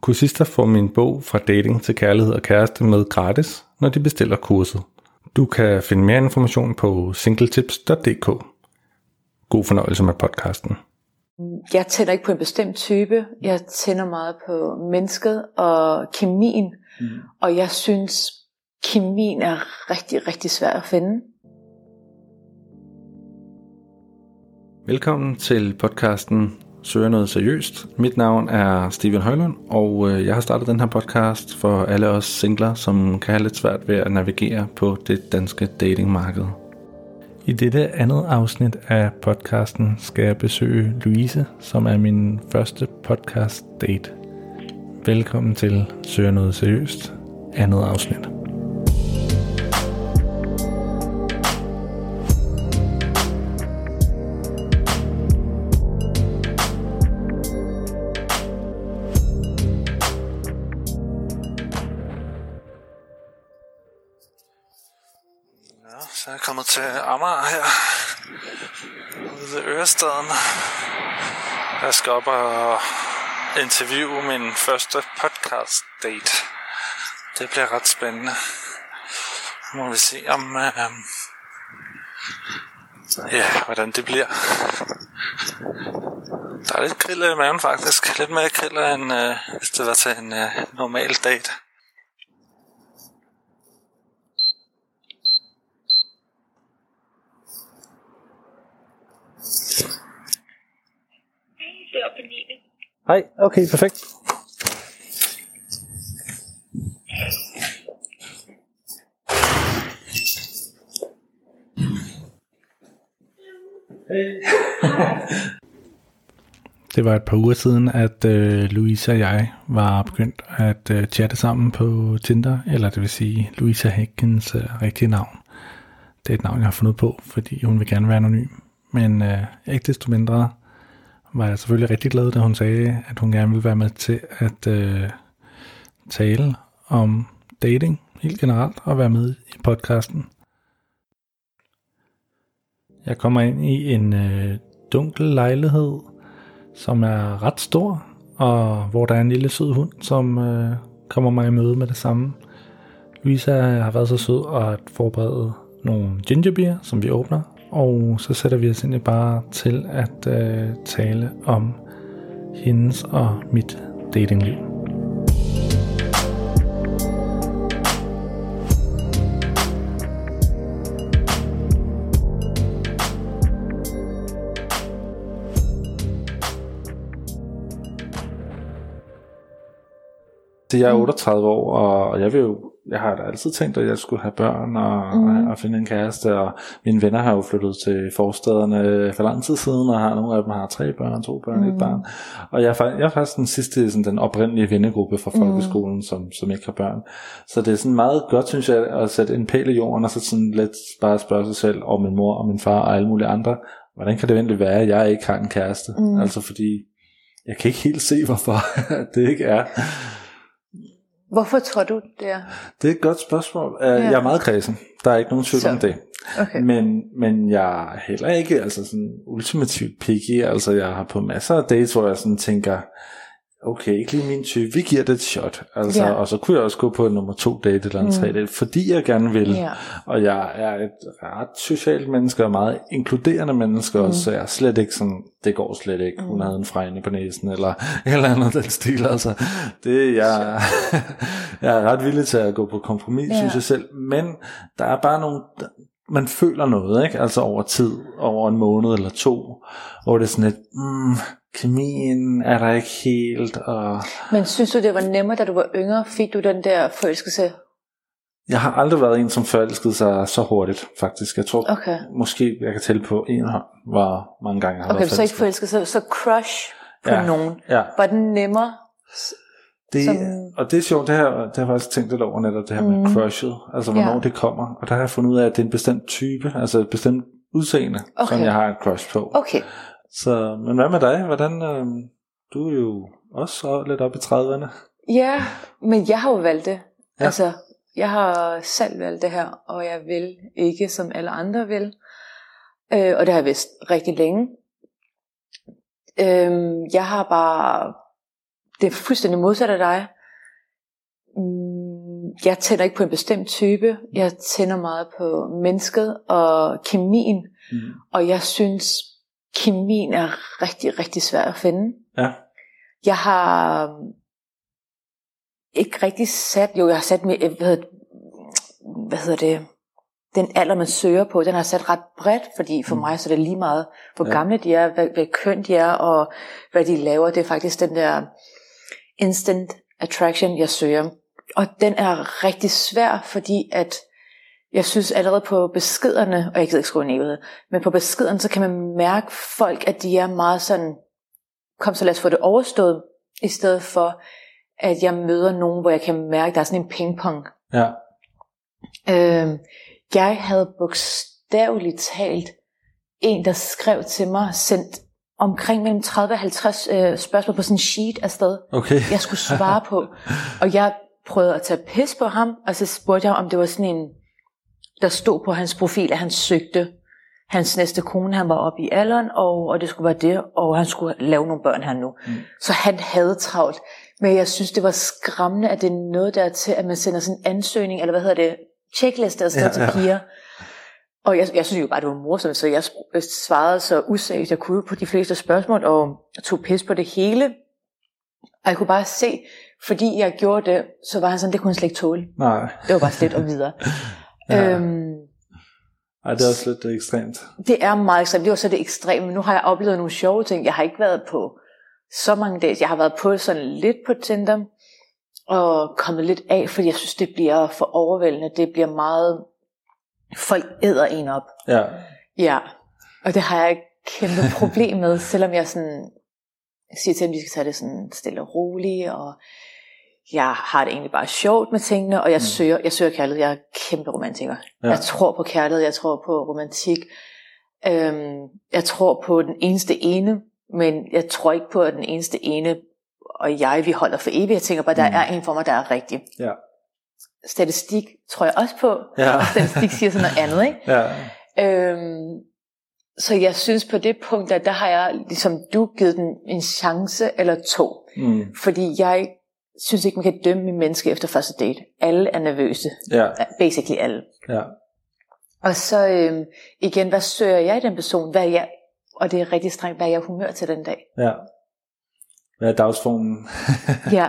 Kursister får min bog fra dating til kærlighed og kæreste med gratis, når de bestiller kurset. Du kan finde mere information på singletips.dk. God fornøjelse med podcasten. Jeg tænder ikke på en bestemt type. Jeg tænder meget på mennesket og kemien. Mm. Og jeg synes, kemien er rigtig, rigtig svær at finde. Velkommen til podcasten Søger noget seriøst. Mit navn er Steven Højlund, og øh, jeg har startet den her podcast for alle os singler, som kan have lidt svært ved at navigere på det danske datingmarked. I dette andet afsnit af podcasten skal jeg besøge Louise, som er min første podcast date. Velkommen til Søger noget seriøst, andet afsnit. Til øh, Amager her. Ude ved Ørestaden. Jeg skal op og interviewe min første podcast date. Det bliver ret spændende. Nu må vi se om... Øh, ja, hvordan det bliver. Der er lidt grillet i maven faktisk. Lidt mere grillet end øh, hvis det var til en øh, normal date. Det er på 9. Hej, okay, perfekt. Det var et par uger siden, at øh, Louise og jeg var begyndt at øh, chatte sammen på Tinder, eller det vil sige Louisa Hækkens øh, rigtige navn. Det er et navn, jeg har fundet på, fordi hun vil gerne være anonym. Men øh, ikke desto mindre var jeg selvfølgelig rigtig glad, da hun sagde, at hun gerne ville være med til at øh, tale om dating helt generelt og være med i podcasten. Jeg kommer ind i en øh, dunkel lejlighed, som er ret stor, og hvor der er en lille sød hund, som øh, kommer mig i møde med det samme. Louisa har været så sød at forberede nogle gingerbeer, som vi åbner, og så sætter vi os egentlig bare til at øh, tale om hendes og mit datingliv. Jeg er 38 år, og jeg vil jo jeg har da altid tænkt, at jeg skulle have børn og, mm. og finde en kæreste, og mine venner har jo flyttet til forstederne for lang tid siden, og har nogle af dem har tre børn, to børn, mm. et barn. Og jeg er, jeg er faktisk den sidste, sådan, den oprindelige vennegruppe fra folkeskolen, mm. som, som ikke har børn. Så det er sådan meget godt, synes jeg, at sætte en pæl i jorden, og så sådan lidt bare spørge sig selv, og min mor og min far og alle mulige andre, hvordan kan det egentlig være, at jeg ikke har en kæreste? Mm. Altså fordi, jeg kan ikke helt se, hvorfor det ikke er. Hvorfor tror du, det er? Det er et godt spørgsmål. Ja. Jeg er meget kredsen. Der er ikke nogen tvivl om det. Okay. Men, men jeg er heller ikke altså sådan ultimativt picky. Altså jeg har på masser af dates, hvor jeg sådan tænker, okay, ikke lige min type, vi giver det et shot. Altså, ja. Og så kunne jeg også gå på en nummer to date eller en mm. tre date, fordi jeg gerne vil. Ja. Og jeg er et ret socialt menneske og meget inkluderende menneske mm. også, så jeg er slet ikke sådan, det går slet ikke, hun mm. havde en fregne på næsen, eller eller andet den stil. Altså, det, jeg, jeg er ret villig til at gå på kompromis, ja. synes jeg selv. Men der er bare nogle, man føler noget, ikke? Altså over tid, over en måned eller to, hvor det er sådan et, mm, kemien er der ikke helt. Og... Men synes du, det var nemmere, da du var yngre? Fik du den der forelskelse? Jeg har aldrig været en, som forelskede sig så hurtigt, faktisk. Jeg tror okay. måske, jeg kan tælle på en hånd, hvor mange gange jeg har okay, været så ikke forelsket, så, så crush på ja. nogen. Ja. Var den nemmere Det, som... Og det er sjovt, det her, det har jeg faktisk tænkt lidt over netop, det her mm. med crushet, altså hvornår ja. det kommer. Og der har jeg fundet ud af, at det er en bestemt type, altså et bestemt udseende, okay. som jeg har en crush på. Okay. Så, men hvad med dig? Hvordan, øh, du er jo også lidt op i 30'erne. Ja, men jeg har jo valgt det. Ja. Altså, jeg har selv valgt det her, og jeg vil ikke, som alle andre vil. Øh, og det har jeg vidst rigtig længe. Øh, jeg har bare, det er fuldstændig modsat af dig. Mm, jeg tænder ikke på en bestemt type. Jeg tænder meget på mennesket og kemien. Mm. Og jeg synes, kemien er rigtig, rigtig svær at finde. Ja. Jeg har ikke rigtig sat, jo jeg har sat med, hvad hedder, hvad hedder det, den alder man søger på, den har sat ret bredt, fordi for mm. mig så er det lige meget, hvor ja. gamle de er, hvad, hvad køn de er, og hvad de laver. Det er faktisk den der instant attraction, jeg søger. Og den er rigtig svær, fordi at jeg synes allerede på beskederne, og jeg kan ikke skrive ned, men på beskederne, så kan man mærke folk, at de er meget sådan, kom så lad os få det overstået, i stedet for, at jeg møder nogen, hvor jeg kan mærke, at der er sådan en pingpong. Ja. Øh, jeg havde bogstaveligt talt en, der skrev til mig, sendt omkring mellem 30 og 50 øh, spørgsmål på sådan en sheet afsted, okay. jeg skulle svare på. Og jeg prøvede at tage pis på ham, og så spurgte jeg, om det var sådan en, der stod på hans profil, at han søgte hans næste kone, han var oppe i alderen, og, og det skulle være det, og han skulle lave nogle børn her nu. Mm. Så han havde travlt. Men jeg synes, det var skræmmende, at det er noget der til, at man sender sådan en ansøgning, eller hvad hedder det, checkliste afsted ja, til piger. Og jeg, jeg synes jo bare, det var morsomt, så jeg svarede så usagt, jeg kunne på de fleste spørgsmål, og tog pis på det hele. Og jeg kunne bare se, fordi jeg gjorde det, så var han sådan, det kunne han slet ikke tåle. Nej. Det var bare slet og videre. ja. øhm, ej, det er også lidt ekstremt. Det er meget ekstremt. Det var så det ekstreme. Nu har jeg oplevet nogle sjove ting. Jeg har ikke været på så mange dage. Jeg har været på sådan lidt på Tinder og kommet lidt af, fordi jeg synes, det bliver for overvældende. Det bliver meget... Folk æder en op. Ja. Ja. Og det har jeg ikke kæmpe problem med, selvom jeg sådan siger til dem, at de skal tage det sådan stille og roligt, og jeg har det egentlig bare sjovt med tingene, og jeg, mm. søger, jeg søger kærlighed. Jeg er kæmpe romantiker. Ja. Jeg tror på kærlighed, jeg tror på romantik. Øhm, jeg tror på den eneste ene, men jeg tror ikke på, at den eneste ene og jeg, vi holder for evigt. Jeg tænker bare, der mm. er en for mig, der er rigtig. Ja. Statistik tror jeg også på, ja. og statistik siger sådan noget andet. Ikke? Ja. Øhm, så jeg synes på det punkt, at der har jeg, ligesom du, givet den en chance eller to. Mm. Fordi jeg synes ikke, man kan dømme en menneske efter første date. Alle er nervøse. Ja. Basically alle. Ja. Og så øhm, igen, hvad søger jeg i den person? Hvad er jeg, og det er rigtig strengt, hvad er jeg humør til den dag? Ja. Hvad er dagsformen? ja.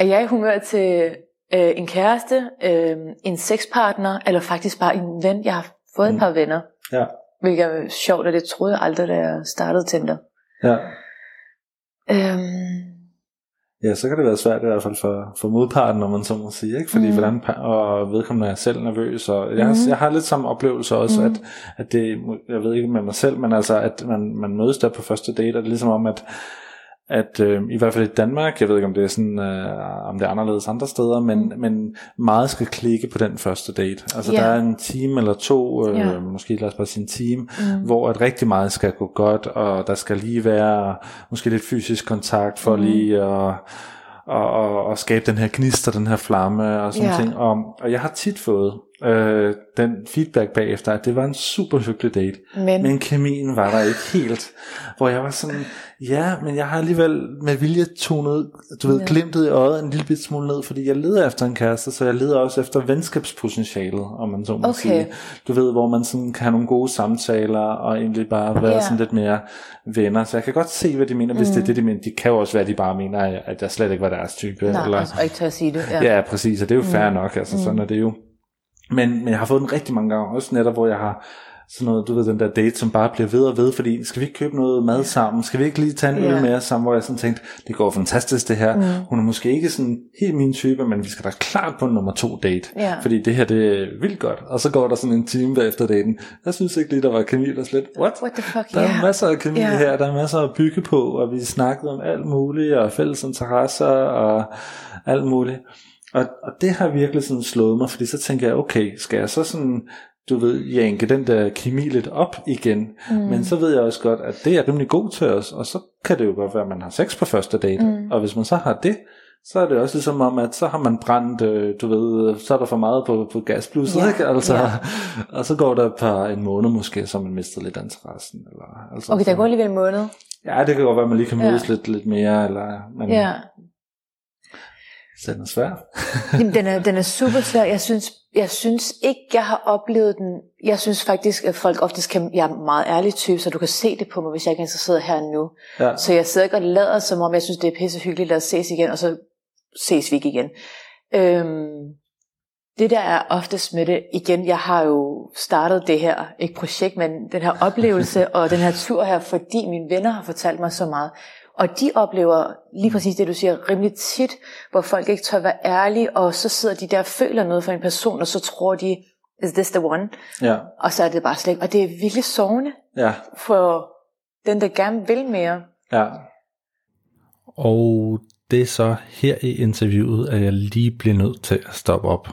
Er jeg i humør til øh, en kæreste, øh, en sexpartner, eller faktisk bare en ven? Jeg har fået mm. et par venner. Ja. Hvilket er sjovt, og det troede jeg aldrig, da jeg startede Tinder. Ja. Øhm, Ja, så kan det være svært i hvert fald for, for modparten, når man så må sige, ikke? Fordi mm. hvordan, og vedkommende er selv nervøs, og jeg, mm. jeg har lidt samme oplevelse også, mm. at, at det, jeg ved ikke med mig selv, men altså, at man, man mødes der på første date, og det er ligesom om, at at øh, i hvert fald i Danmark, jeg ved ikke om det er sådan, øh, om det er anderledes andre steder, men, mm. men meget skal klikke på den første date. Altså yeah. der er en time eller to, øh, yeah. måske lad os bare sige en time, mm. hvor at rigtig meget skal gå godt, og der skal lige være måske lidt fysisk kontakt for mm. lige at og, og, og skabe den her gnist og den her flamme og sådan yeah. ting. Og, og jeg har tit fået øh, den feedback bagefter, at det var en super hyggelig date. Men, men kemien var der ikke helt. Hvor jeg var sådan, ja, men jeg har alligevel med vilje tonet, du ved, ja. glimtet i øjet en lille bit smule ned, fordi jeg leder efter en kæreste, så jeg leder også efter venskabspotentialet, om man så må okay. sige. Du ved, hvor man sådan kan have nogle gode samtaler, og egentlig bare være ja. sådan lidt mere venner. Så jeg kan godt se, hvad de mener, hvis mm. det er det, de mener. De kan jo også være, de bare mener, at jeg slet ikke var deres type. Nej, eller, altså ikke til at sige det. Ja, ja præcis, og det er jo fair mm. nok, altså mm. sådan er det jo. Men, men jeg har fået den rigtig mange gange, også netop hvor jeg har sådan noget, du ved, den der date, som bare bliver ved og ved, fordi skal vi ikke købe noget mad sammen? Skal vi ikke lige tage en øl mere sammen? Hvor jeg sådan tænkte, det går fantastisk det her. Mm. Hun er måske ikke sådan helt min type, men vi skal da klart på en nummer to date. Yeah. Fordi det her, det er vildt godt. Og så går der sådan en time efter daten. Jeg synes ikke lige, der var kemi, der slet, what? What the fuck, Der er yeah. masser af kemi yeah. her, der er masser at bygge på, og vi snakkede om alt muligt, og fælles interesser, og alt muligt. Og, og det har virkelig sådan slået mig, fordi så tænker jeg, okay, skal jeg så sådan du ved, janke den der kemi lidt op igen. Mm. Men så ved jeg også godt, at det er rimelig god til os, og så kan det jo godt være, at man har sex på første date. Mm. Og hvis man så har det, så er det også ligesom om, at så har man brændt, øh, du ved, så er der for meget på, på gaspluset, ja, ikke? Altså, ja. Og så går der par en måned måske, så man mister lidt interessen. Eller, altså, okay, der går alligevel en måned. Ja, det kan godt være, at man lige kan mødes ja. lidt, lidt mere, eller, men, ja. Så den er svær. Jamen, den er, den er super svær. Jeg synes, jeg synes ikke, jeg har oplevet den. Jeg synes faktisk, at folk oftest kan... Jeg er meget ærlig type, så du kan se det på mig, hvis jeg ikke er interesseret her nu. Ja. Så jeg sidder ikke og lader, som om jeg synes, det er pisse hyggeligt. Lad os ses igen, og så ses vi ikke igen. Øhm, det der er oftest med det, igen, jeg har jo startet det her, ikke projekt, men den her oplevelse og den her tur her, fordi mine venner har fortalt mig så meget. Og de oplever lige præcis det, du siger, rimelig tit, hvor folk ikke tør være ærlige, og så sidder de der og føler noget for en person, og så tror de, is this the one? Ja. Og så er det bare slet ikke. Og det er virkelig sovende ja. for den, der gerne vil mere. Ja. Og det er så her i interviewet, at jeg lige bliver nødt til at stoppe op.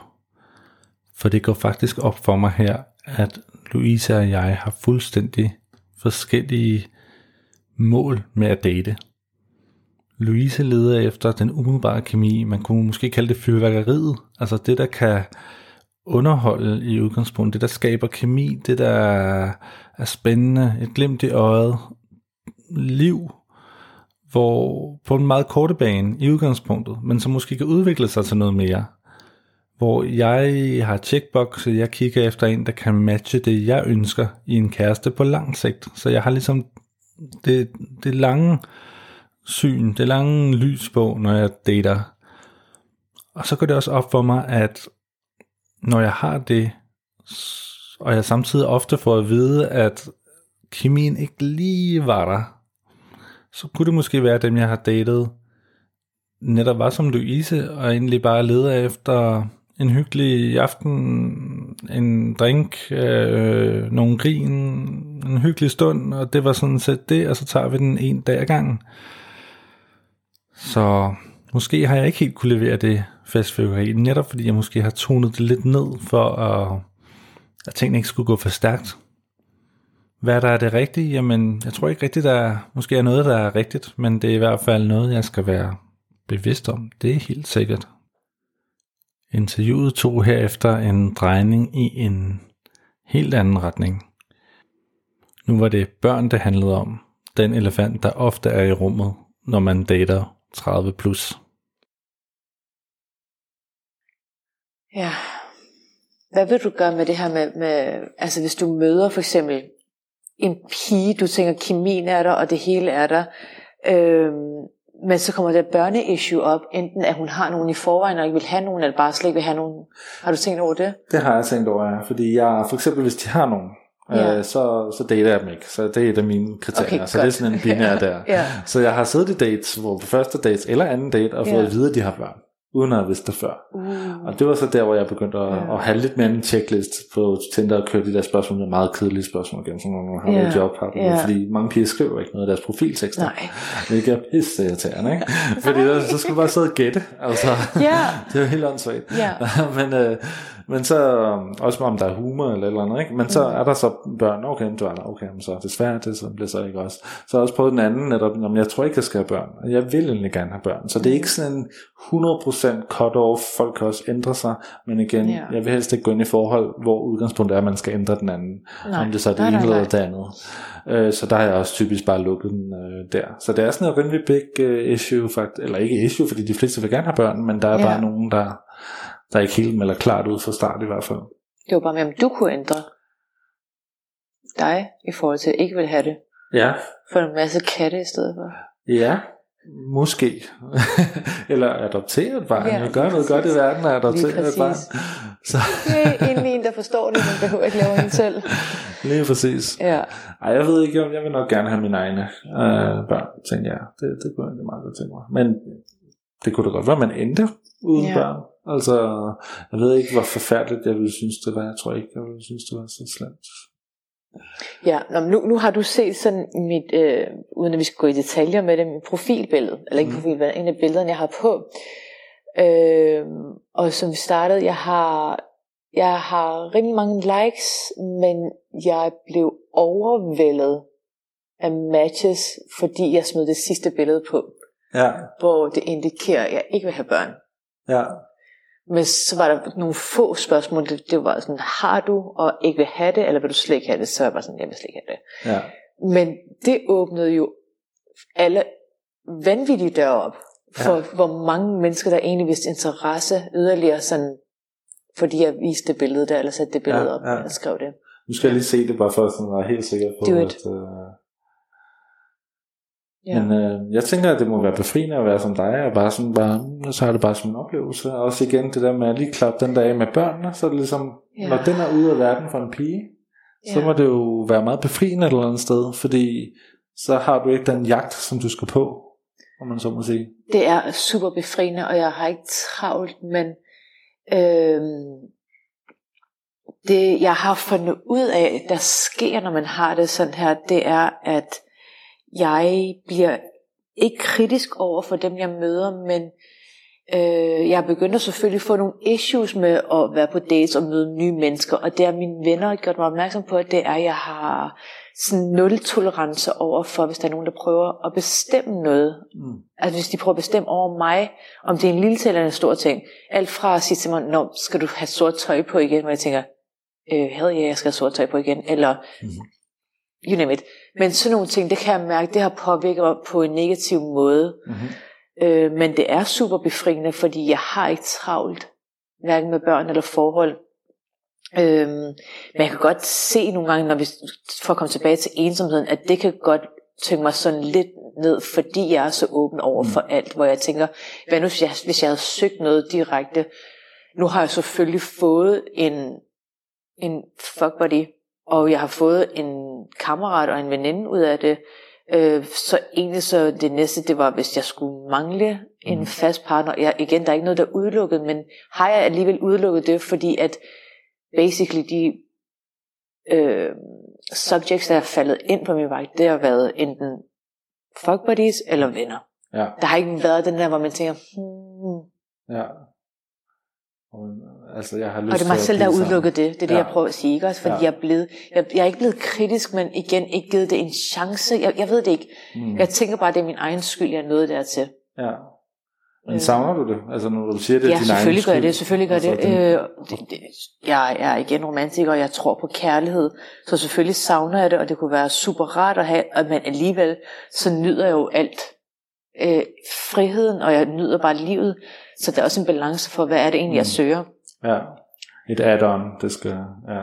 For det går faktisk op for mig her, at Louise og jeg har fuldstændig forskellige mål med at date. Louise leder efter den umiddelbare kemi, man kunne måske kalde det fyrværkeriet, altså det, der kan underholde i udgangspunktet, det der skaber kemi, det der er spændende, et glimt i øjet, liv, hvor på en meget korte bane i udgangspunktet, men som måske kan udvikle sig til noget mere. Hvor jeg har checkbox, jeg kigger efter en, der kan matche det, jeg ønsker i en kæreste på lang sigt. Så jeg har ligesom det, det lange syn, det lange lys på, når jeg dater. Og så går det også op for mig, at når jeg har det, og jeg samtidig ofte får at vide, at kemien ikke lige var der, så kunne det måske være dem, jeg har datet, netop var som Louise, og egentlig bare leder efter en hyggelig aften, en drink, øh, nogle grin, en hyggelig stund, og det var sådan set det, og så tager vi den en dag ad gangen. Så måske har jeg ikke helt kunne levere det festfyrkeri, netop fordi jeg måske har tonet det lidt ned, for at, at tingene ikke skulle gå for stærkt. Hvad der er det rigtige? Jamen, jeg tror ikke rigtigt, der er, måske er noget, der er rigtigt, men det er i hvert fald noget, jeg skal være bevidst om. Det er helt sikkert. Interviewet tog herefter en drejning i en helt anden retning. Nu var det børn, det handlede om. Den elefant, der ofte er i rummet, når man dater 30 plus. Ja. Hvad vil du gøre med det her med, med altså hvis du møder for eksempel en pige, du tænker kemien er der, og det hele er der, øhm, men så kommer der børneissue op, enten at hun har nogen i forvejen, og ikke vil have nogen, eller bare slet ikke vil have nogen. Har du tænkt over det? Det har jeg tænkt over, ja. Fordi jeg, for eksempel hvis de har nogen, ja. øh, så, så dater jeg dem ikke. Så det er et af mine kriterier. Okay, så godt. det er sådan en binær der. ja. Så jeg har siddet i dates, hvor på første dates eller anden date, og fået ja. at vide, at de har børn uden at have vidst det før. Uh. Og det var så der, hvor jeg begyndte at, yeah. at have lidt mere en checklist på Tinder og køre de der spørgsmål, med meget kedelige spørgsmål igen, sådan nogle, har yeah. job, har yeah. fordi mange piger skriver ikke noget af deres profiltekster. Nej. Hvilket er pisse irriterende, ikke? fordi der, så skulle du bare sidde og gætte, altså. Yeah. det er jo helt åndssvagt. Yeah. men, øh, men så, også om der er humor eller eller andet, ikke? Men så mm. er der så børn, okay, du er der, okay, men så desværre, det så bliver så ikke også. Så har jeg også prøvet den anden netop, om jeg tror ikke, jeg skal have børn, og jeg vil egentlig gerne have børn. Så det er ikke sådan en 100% cut-off, folk kan også ændre sig, men igen, ja. jeg vil helst ikke gå ind i forhold, hvor udgangspunktet er, at man skal ændre den anden, nej, om det så er det ene eller det andet. Øh, så der har jeg også typisk bare lukket den øh, der. Så det er sådan et rimelig big uh, issue, faktisk, eller ikke issue, fordi de fleste vil gerne have børn, men der er ja. bare nogen, der der ikke helt melder klart ud fra start i hvert fald. Det var bare med, om du kunne ændre dig i forhold til at ikke vil have det. Ja. For en masse katte i stedet for. Ja. Måske. Eller adoptere et barn. Ja, gør noget godt i verden at adoptere et barn. Så. det er egentlig en, der forstår det, man behøver ikke lave en selv. Lige præcis. Ja. Ej, jeg ved ikke, om jeg vil nok gerne have mine egne øh, børn, tænker jeg. Det, det kunne jeg meget godt tænke mig. Men det kunne da godt være, man endte uden ja. børn. Altså, jeg ved ikke, hvor forfærdeligt jeg ville synes, det var. Jeg tror ikke, jeg ville synes, det var så slemt. Ja, nu, nu har du set sådan mit, øh, uden at vi skal gå i detaljer med det, mit profilbillede, eller ikke mm. profilbillede, en af billederne, jeg har på. Øh, og som vi startede, jeg har, jeg har rimelig mange likes, men jeg blev overvældet af matches, fordi jeg smed det sidste billede på. Ja. Hvor det indikerer, at jeg ikke vil have børn. Ja. Men så var der nogle få spørgsmål, det, det var sådan, har du og ikke vil have det, eller vil du slet ikke have det? Så jeg var sådan, jeg vil slet ikke have det. Ja. Men det åbnede jo alle vanvittige døre op, for ja. hvor mange mennesker, der egentlig viste interesse yderligere, sådan, fordi jeg viste det billede der, eller satte det billede ja, op, ja. og skrev det. Nu skal jeg lige se det, bare for at være helt sikker på, at, uh, Ja. Men øh, jeg tænker, at det må være befriende at være som dig, og bare sådan bare, så har det bare som en oplevelse. Og også igen det der med at lige klappe den der af med børnene, så er det ligesom, ja. når den er ude af verden for en pige, ja. så må det jo være meget befriende et eller andet sted, fordi så har du ikke den jagt, som du skal på, om man så må sige. Det er super befriende, og jeg har ikke travlt, men øh, det jeg har fundet ud af, der sker, når man har det sådan her, det er, at jeg bliver ikke kritisk over for dem, jeg møder, men øh, jeg begynder selvfølgelig at få nogle issues med at være på dates og møde nye mennesker, og det er mine venner gjort mig opmærksom på, at det er, at jeg har sådan nul tolerance over for, hvis der er nogen, der prøver at bestemme noget. Mm. Altså hvis de prøver at bestemme over mig, om det er en lille ting eller en stor ting. Alt fra at sige til mig, Nå, skal du have sort tøj på igen, hvor jeg tænker, øh, havde jeg, jeg skal have sort tøj på igen, eller mm you name it. Men sådan nogle ting, det kan jeg mærke, det har påvirket mig på en negativ måde. Mm-hmm. Øh, men det er super befriende, fordi jeg har ikke travlt, hverken med børn eller forhold. Øh, men jeg kan godt se nogle gange, når vi får komme tilbage til ensomheden, at det kan godt tynge mig sådan lidt ned, fordi jeg er så åben over for mm. alt, hvor jeg tænker, hvad nu hvis jeg, hvis jeg havde søgt noget direkte, nu har jeg selvfølgelig fået en, en fuck buddy, og jeg har fået en kammerat og en veninde ud af det. Øh, så egentlig så det næste, det var, hvis jeg skulle mangle en mm. fast partner. Jeg, igen, der er ikke noget, der er udelukket, men har jeg alligevel udelukket det, fordi at basically de øh, subjects, der er faldet ind på min vej, det har været enten fuck buddies eller venner. Ja. Der har ikke været den der, hvor man tænker, hmm. Ja. Og, altså, jeg har lyst og det er mig selv, der har udelukket det. Det er det, ja. jeg prøver at sige. Ikke? Også fordi ja. jeg, er blevet, jeg, jeg er ikke blevet kritisk, men igen ikke givet det en chance. Jeg, jeg ved det ikke. Mm. Jeg tænker bare, at det er min egen skyld, jeg er nået dertil. Ja. Men øh. savner du det? Altså når du siger, det er ja, din selvfølgelig gør jeg det. Selvfølgelig gør altså, det. Den... Øh, det, det. Jeg er igen romantiker, og jeg tror på kærlighed. Så selvfølgelig savner jeg det, og det kunne være super rart at have, men alligevel så nyder jeg jo alt. Øh, friheden, og jeg nyder bare livet. Så der er også en balance for, hvad er det egentlig, jeg mm. søger. Ja, et add-on, det skal, ja.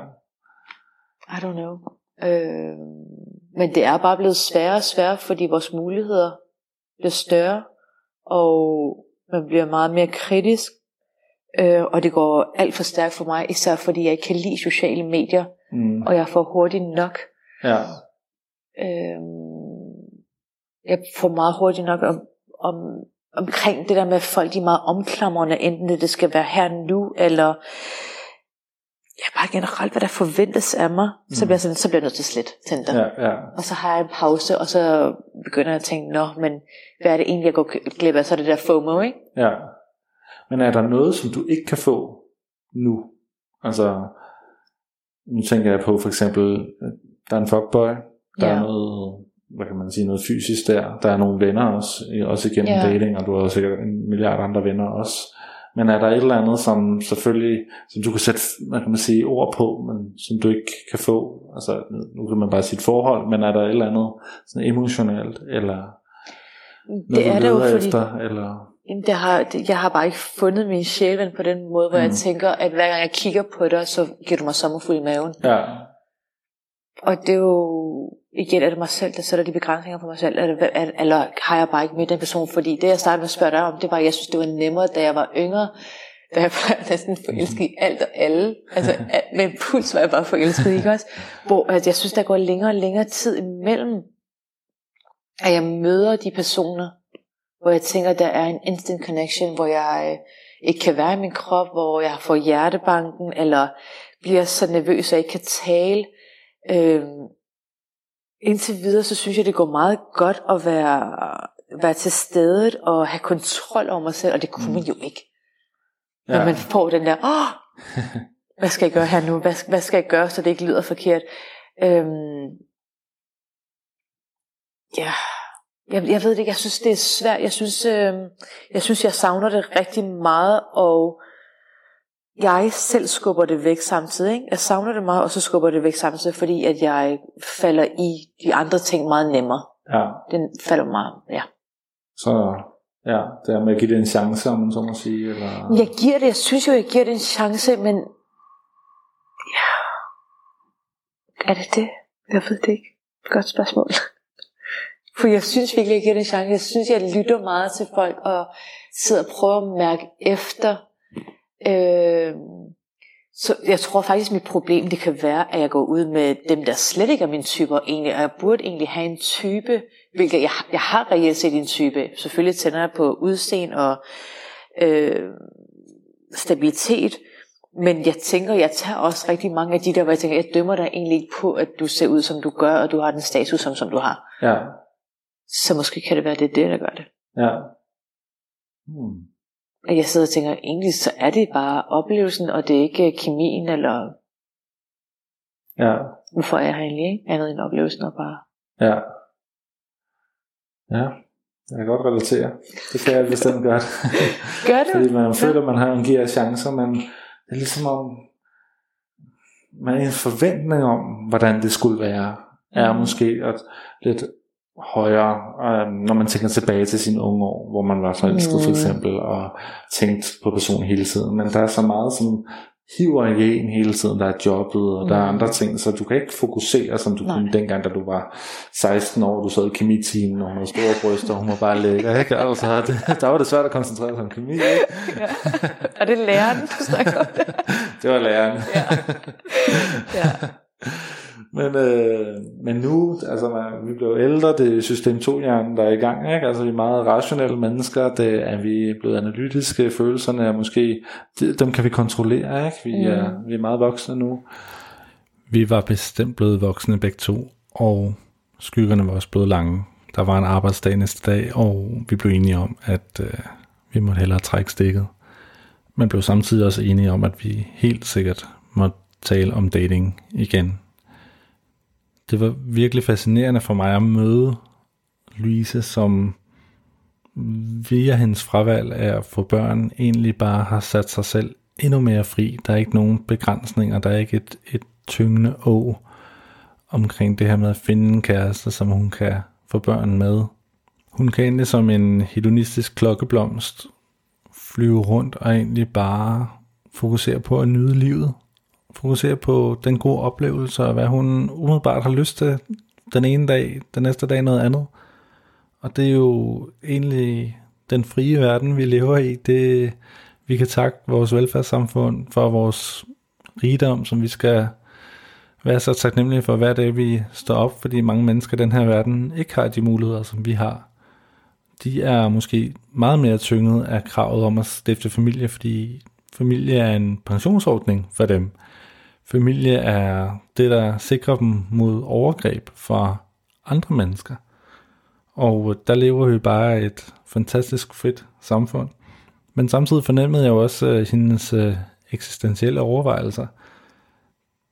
I don't know. Øh, men det er bare blevet sværere og sværere, fordi vores muligheder bliver større, og man bliver meget mere kritisk, øh, og det går alt for stærkt for mig, især fordi jeg ikke kan lide sociale medier, mm. og jeg får hurtigt nok. Ja. Øh, jeg får meget hurtigt nok om, om omkring det der med, at folk de er meget omklamrende, enten det, skal være her nu, eller ja, bare generelt, hvad der forventes af mig, mm. så, bliver jeg sådan, så bliver jeg nødt til slet tænder. Ja, ja. Og så har jeg en pause, og så begynder jeg at tænke, nå, men hvad er det egentlig, jeg går glip af? Så er det der FOMO, ikke? Ja. Men er der noget, som du ikke kan få nu? Altså, nu tænker jeg på for eksempel, der er en fuckboy, der ja. er noget hvad kan man sige, noget fysisk der. Der er nogle venner også, også igennem yeah. dating, og du har sikkert en milliard andre venner også. Men er der et eller andet, som selvfølgelig, som du kan sætte, hvad kan man sige, ord på, men som du ikke kan få? Altså, nu kan man bare sige et forhold, men er der et eller andet sådan emotionelt, eller noget, det er du det jo, fordi, efter, eller... Det har, det, jeg har bare ikke fundet min sjælen på den måde, hvor mm. jeg tænker, at hver gang jeg kigger på dig, så giver du mig sommerfuld i maven. Ja. Og det er jo, igen, er det mig selv, der sætter de begrænsninger på mig selv, eller, eller har jeg bare ikke mødt den person, fordi det jeg startede med at spørge dig om, det var, jeg synes, det var nemmere, da jeg var yngre, da jeg var næsten forelsket i alt og alle. Altså, med en puls var jeg bare forelsket, ikke også? Hvor at jeg synes, der går længere og længere tid imellem, at jeg møder de personer, hvor jeg tænker, der er en instant connection, hvor jeg øh, ikke kan være i min krop, hvor jeg får hjertebanken, eller bliver så nervøs, at jeg ikke kan tale. Øhm, indtil videre, så synes jeg, det går meget godt at være, være til stede og have kontrol over mig selv, og det kunne mm. man jo ikke. Ja. Når man får den der, åh, hvad skal jeg gøre her nu? Hvad, hvad skal jeg gøre, så det ikke lyder forkert? Øhm, ja, jeg, jeg ved det ikke, jeg synes det er svært. Jeg synes, øh, jeg synes, jeg savner det rigtig meget, og jeg selv skubber det væk samtidig. Ikke? Jeg savner det meget, og så skubber det væk samtidig, fordi at jeg falder i de andre ting meget nemmere. Ja. Den falder meget, ja. Så ja, det er med at give det en chance, om man så må sige. Eller... Jeg giver det, jeg synes jo, jeg giver det en chance, men ja, er det det? Jeg ved det ikke. Godt spørgsmål. For jeg synes virkelig, jeg giver det en chance. Jeg synes, jeg lytter meget til folk, og sidder og prøver at mærke efter. Øh, så jeg tror faktisk, at mit problem det kan være, at jeg går ud med dem, der slet ikke er min typer egentlig, og jeg burde egentlig have en type, hvilket jeg, jeg har reelt set en type. Selvfølgelig tænder jeg på udseende og øh, stabilitet, men jeg tænker, jeg tager også rigtig mange af de der, hvor jeg tænker, jeg dømmer dig egentlig ikke på, at du ser ud, som du gør, og du har den status, som, som du har. Ja. Så måske kan det være, det er det, der gør det. Ja. Hmm. Og jeg sidder og tænker, egentlig så er det bare oplevelsen, og det er ikke kemien, eller... Ja. Hvorfor er jeg her egentlig, ikke? Andet end oplevelsen og bare... Ja. Ja. Jeg kan godt relatere. Det kan jeg bestemt godt. Gør du? Fordi man føler, at man har en giver chancer, men det er ligesom om, man har en forventning om, hvordan det skulle være, er mm. måske at lidt højere, øh, når man tænker tilbage til sine unge år, hvor man var forelsket mm. for eksempel, og tænkt på personen hele tiden. Men der er så meget, som hiver i en hele tiden. Der er jobbet, og mm. der er mm. andre ting, så du kan ikke fokusere, som du Nej. kunne dengang, da du var 16 år, du sad i kemitimen, og hun havde store bryster, og hun var bare lækker, ikke? Altså, det, der var det svært at koncentrere sig om kemi, ikke? ja. Er det læreren, du snakker om det? det var læreren. ja. ja. Men, øh, men nu, altså man, vi bliver ældre, det er system 2-hjernen, der er i gang, ikke? Altså vi er meget rationelle mennesker, det er vi blevet analytiske, følelserne er måske, dem kan vi kontrollere, ikke? Vi, mm. er, vi er meget voksne nu. Vi var bestemt blevet voksne begge to, og skyggerne var også blevet lange. Der var en arbejdsdag næste dag, og vi blev enige om, at øh, vi måtte hellere trække stikket. Man blev samtidig også enige om, at vi helt sikkert måtte tale om dating igen det var virkelig fascinerende for mig at møde Louise, som via hendes fravalg af at få børn, egentlig bare har sat sig selv endnu mere fri. Der er ikke nogen begrænsninger, der er ikke et, et tyngende å omkring det her med at finde en kæreste, som hun kan få børn med. Hun kan egentlig som en hedonistisk klokkeblomst flyve rundt og egentlig bare fokusere på at nyde livet fokusere på den gode oplevelse, og hvad hun umiddelbart har lyst til den ene dag, den næste dag noget andet. Og det er jo egentlig den frie verden, vi lever i. Det, vi kan takke vores velfærdssamfund for vores rigdom, som vi skal være så taknemmelige for hver dag, vi står op, fordi mange mennesker i den her verden ikke har de muligheder, som vi har. De er måske meget mere tynget af kravet om at stifte familie, fordi familie er en pensionsordning for dem. Familie er det, der sikrer dem mod overgreb fra andre mennesker. Og øh, der lever vi bare et fantastisk frit samfund. Men samtidig fornemmede jeg jo også uh, hendes øh, eksistentielle overvejelser.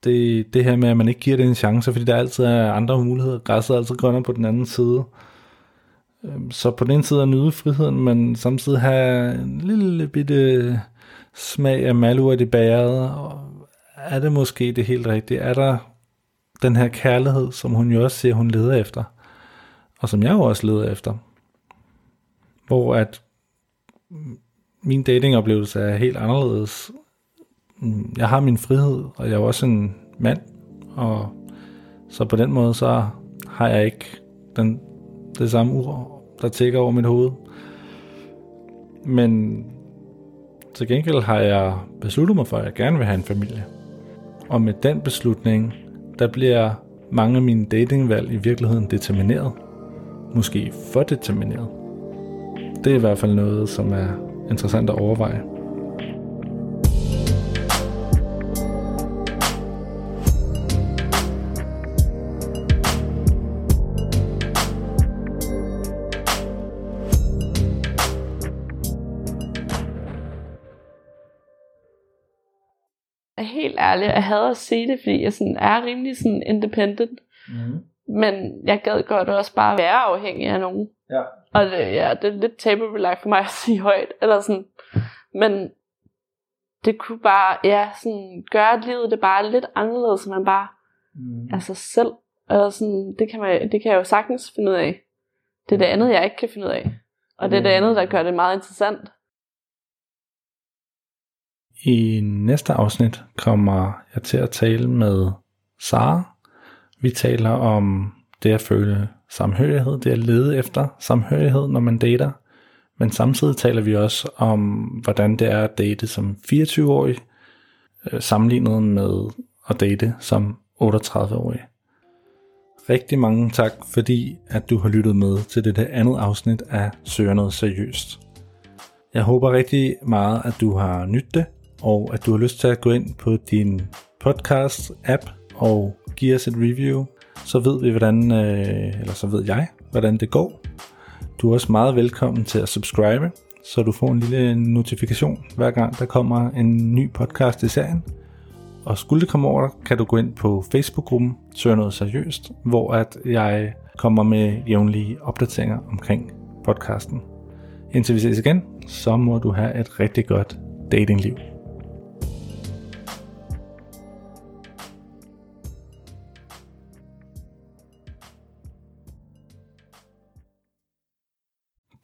Det, det her med, at man ikke giver det en chance, fordi der altid er andre muligheder. Græsset er altid grønnere på den anden side. Øhm, så på den ene side at nyde friheden, men samtidig have en lille bitte smag af malurt i bæret, og er det måske det helt rigtige? Er der den her kærlighed, som hun jo også siger, hun leder efter, og som jeg jo også leder efter, hvor at min datingoplevelse er helt anderledes. Jeg har min frihed, og jeg er også en mand, og Så på den måde, så har jeg ikke den, det samme ur, der tækker over mit hoved. Men til gengæld har jeg besluttet mig for, at jeg gerne vil have en familie. Og med den beslutning, der bliver mange af mine datingvalg i virkeligheden determineret. Måske for determineret. Det er i hvert fald noget, som er interessant at overveje. Ærlig, jeg havde at se det, fordi jeg sådan er rimelig sådan independent. Mm. Men jeg gad godt også bare være afhængig af nogen. Ja. Og det, ja, det er lidt tabubelagt for mig at sige højt. Eller sådan. Men det kunne bare ja, sådan, gøre, at livet det bare lidt anderledes, så man bare mm. er sig selv. Eller sådan, det, kan man, det kan jeg jo sagtens finde ud af. Det er det andet, jeg ikke kan finde ud af. Og det er det andet, der gør det meget interessant. I næste afsnit kommer jeg til at tale med Sara. Vi taler om det at føle samhørighed, det at lede efter samhørighed, når man dater. Men samtidig taler vi også om, hvordan det er at date som 24-årig, øh, sammenlignet med at date som 38-årig. Rigtig mange tak, fordi at du har lyttet med til det andet afsnit af Søger noget seriøst. Jeg håber rigtig meget, at du har nydt det, og at du har lyst til at gå ind på din podcast-app og give os et review, så ved vi, hvordan, øh, eller så ved jeg, hvordan det går. Du er også meget velkommen til at subscribe, så du får en lille notifikation, hver gang der kommer en ny podcast i serien. Og skulle det komme over, kan du gå ind på Facebook-gruppen Søger Noget Seriøst, hvor at jeg kommer med jævnlige opdateringer omkring podcasten. Indtil vi ses igen, så må du have et rigtig godt datingliv.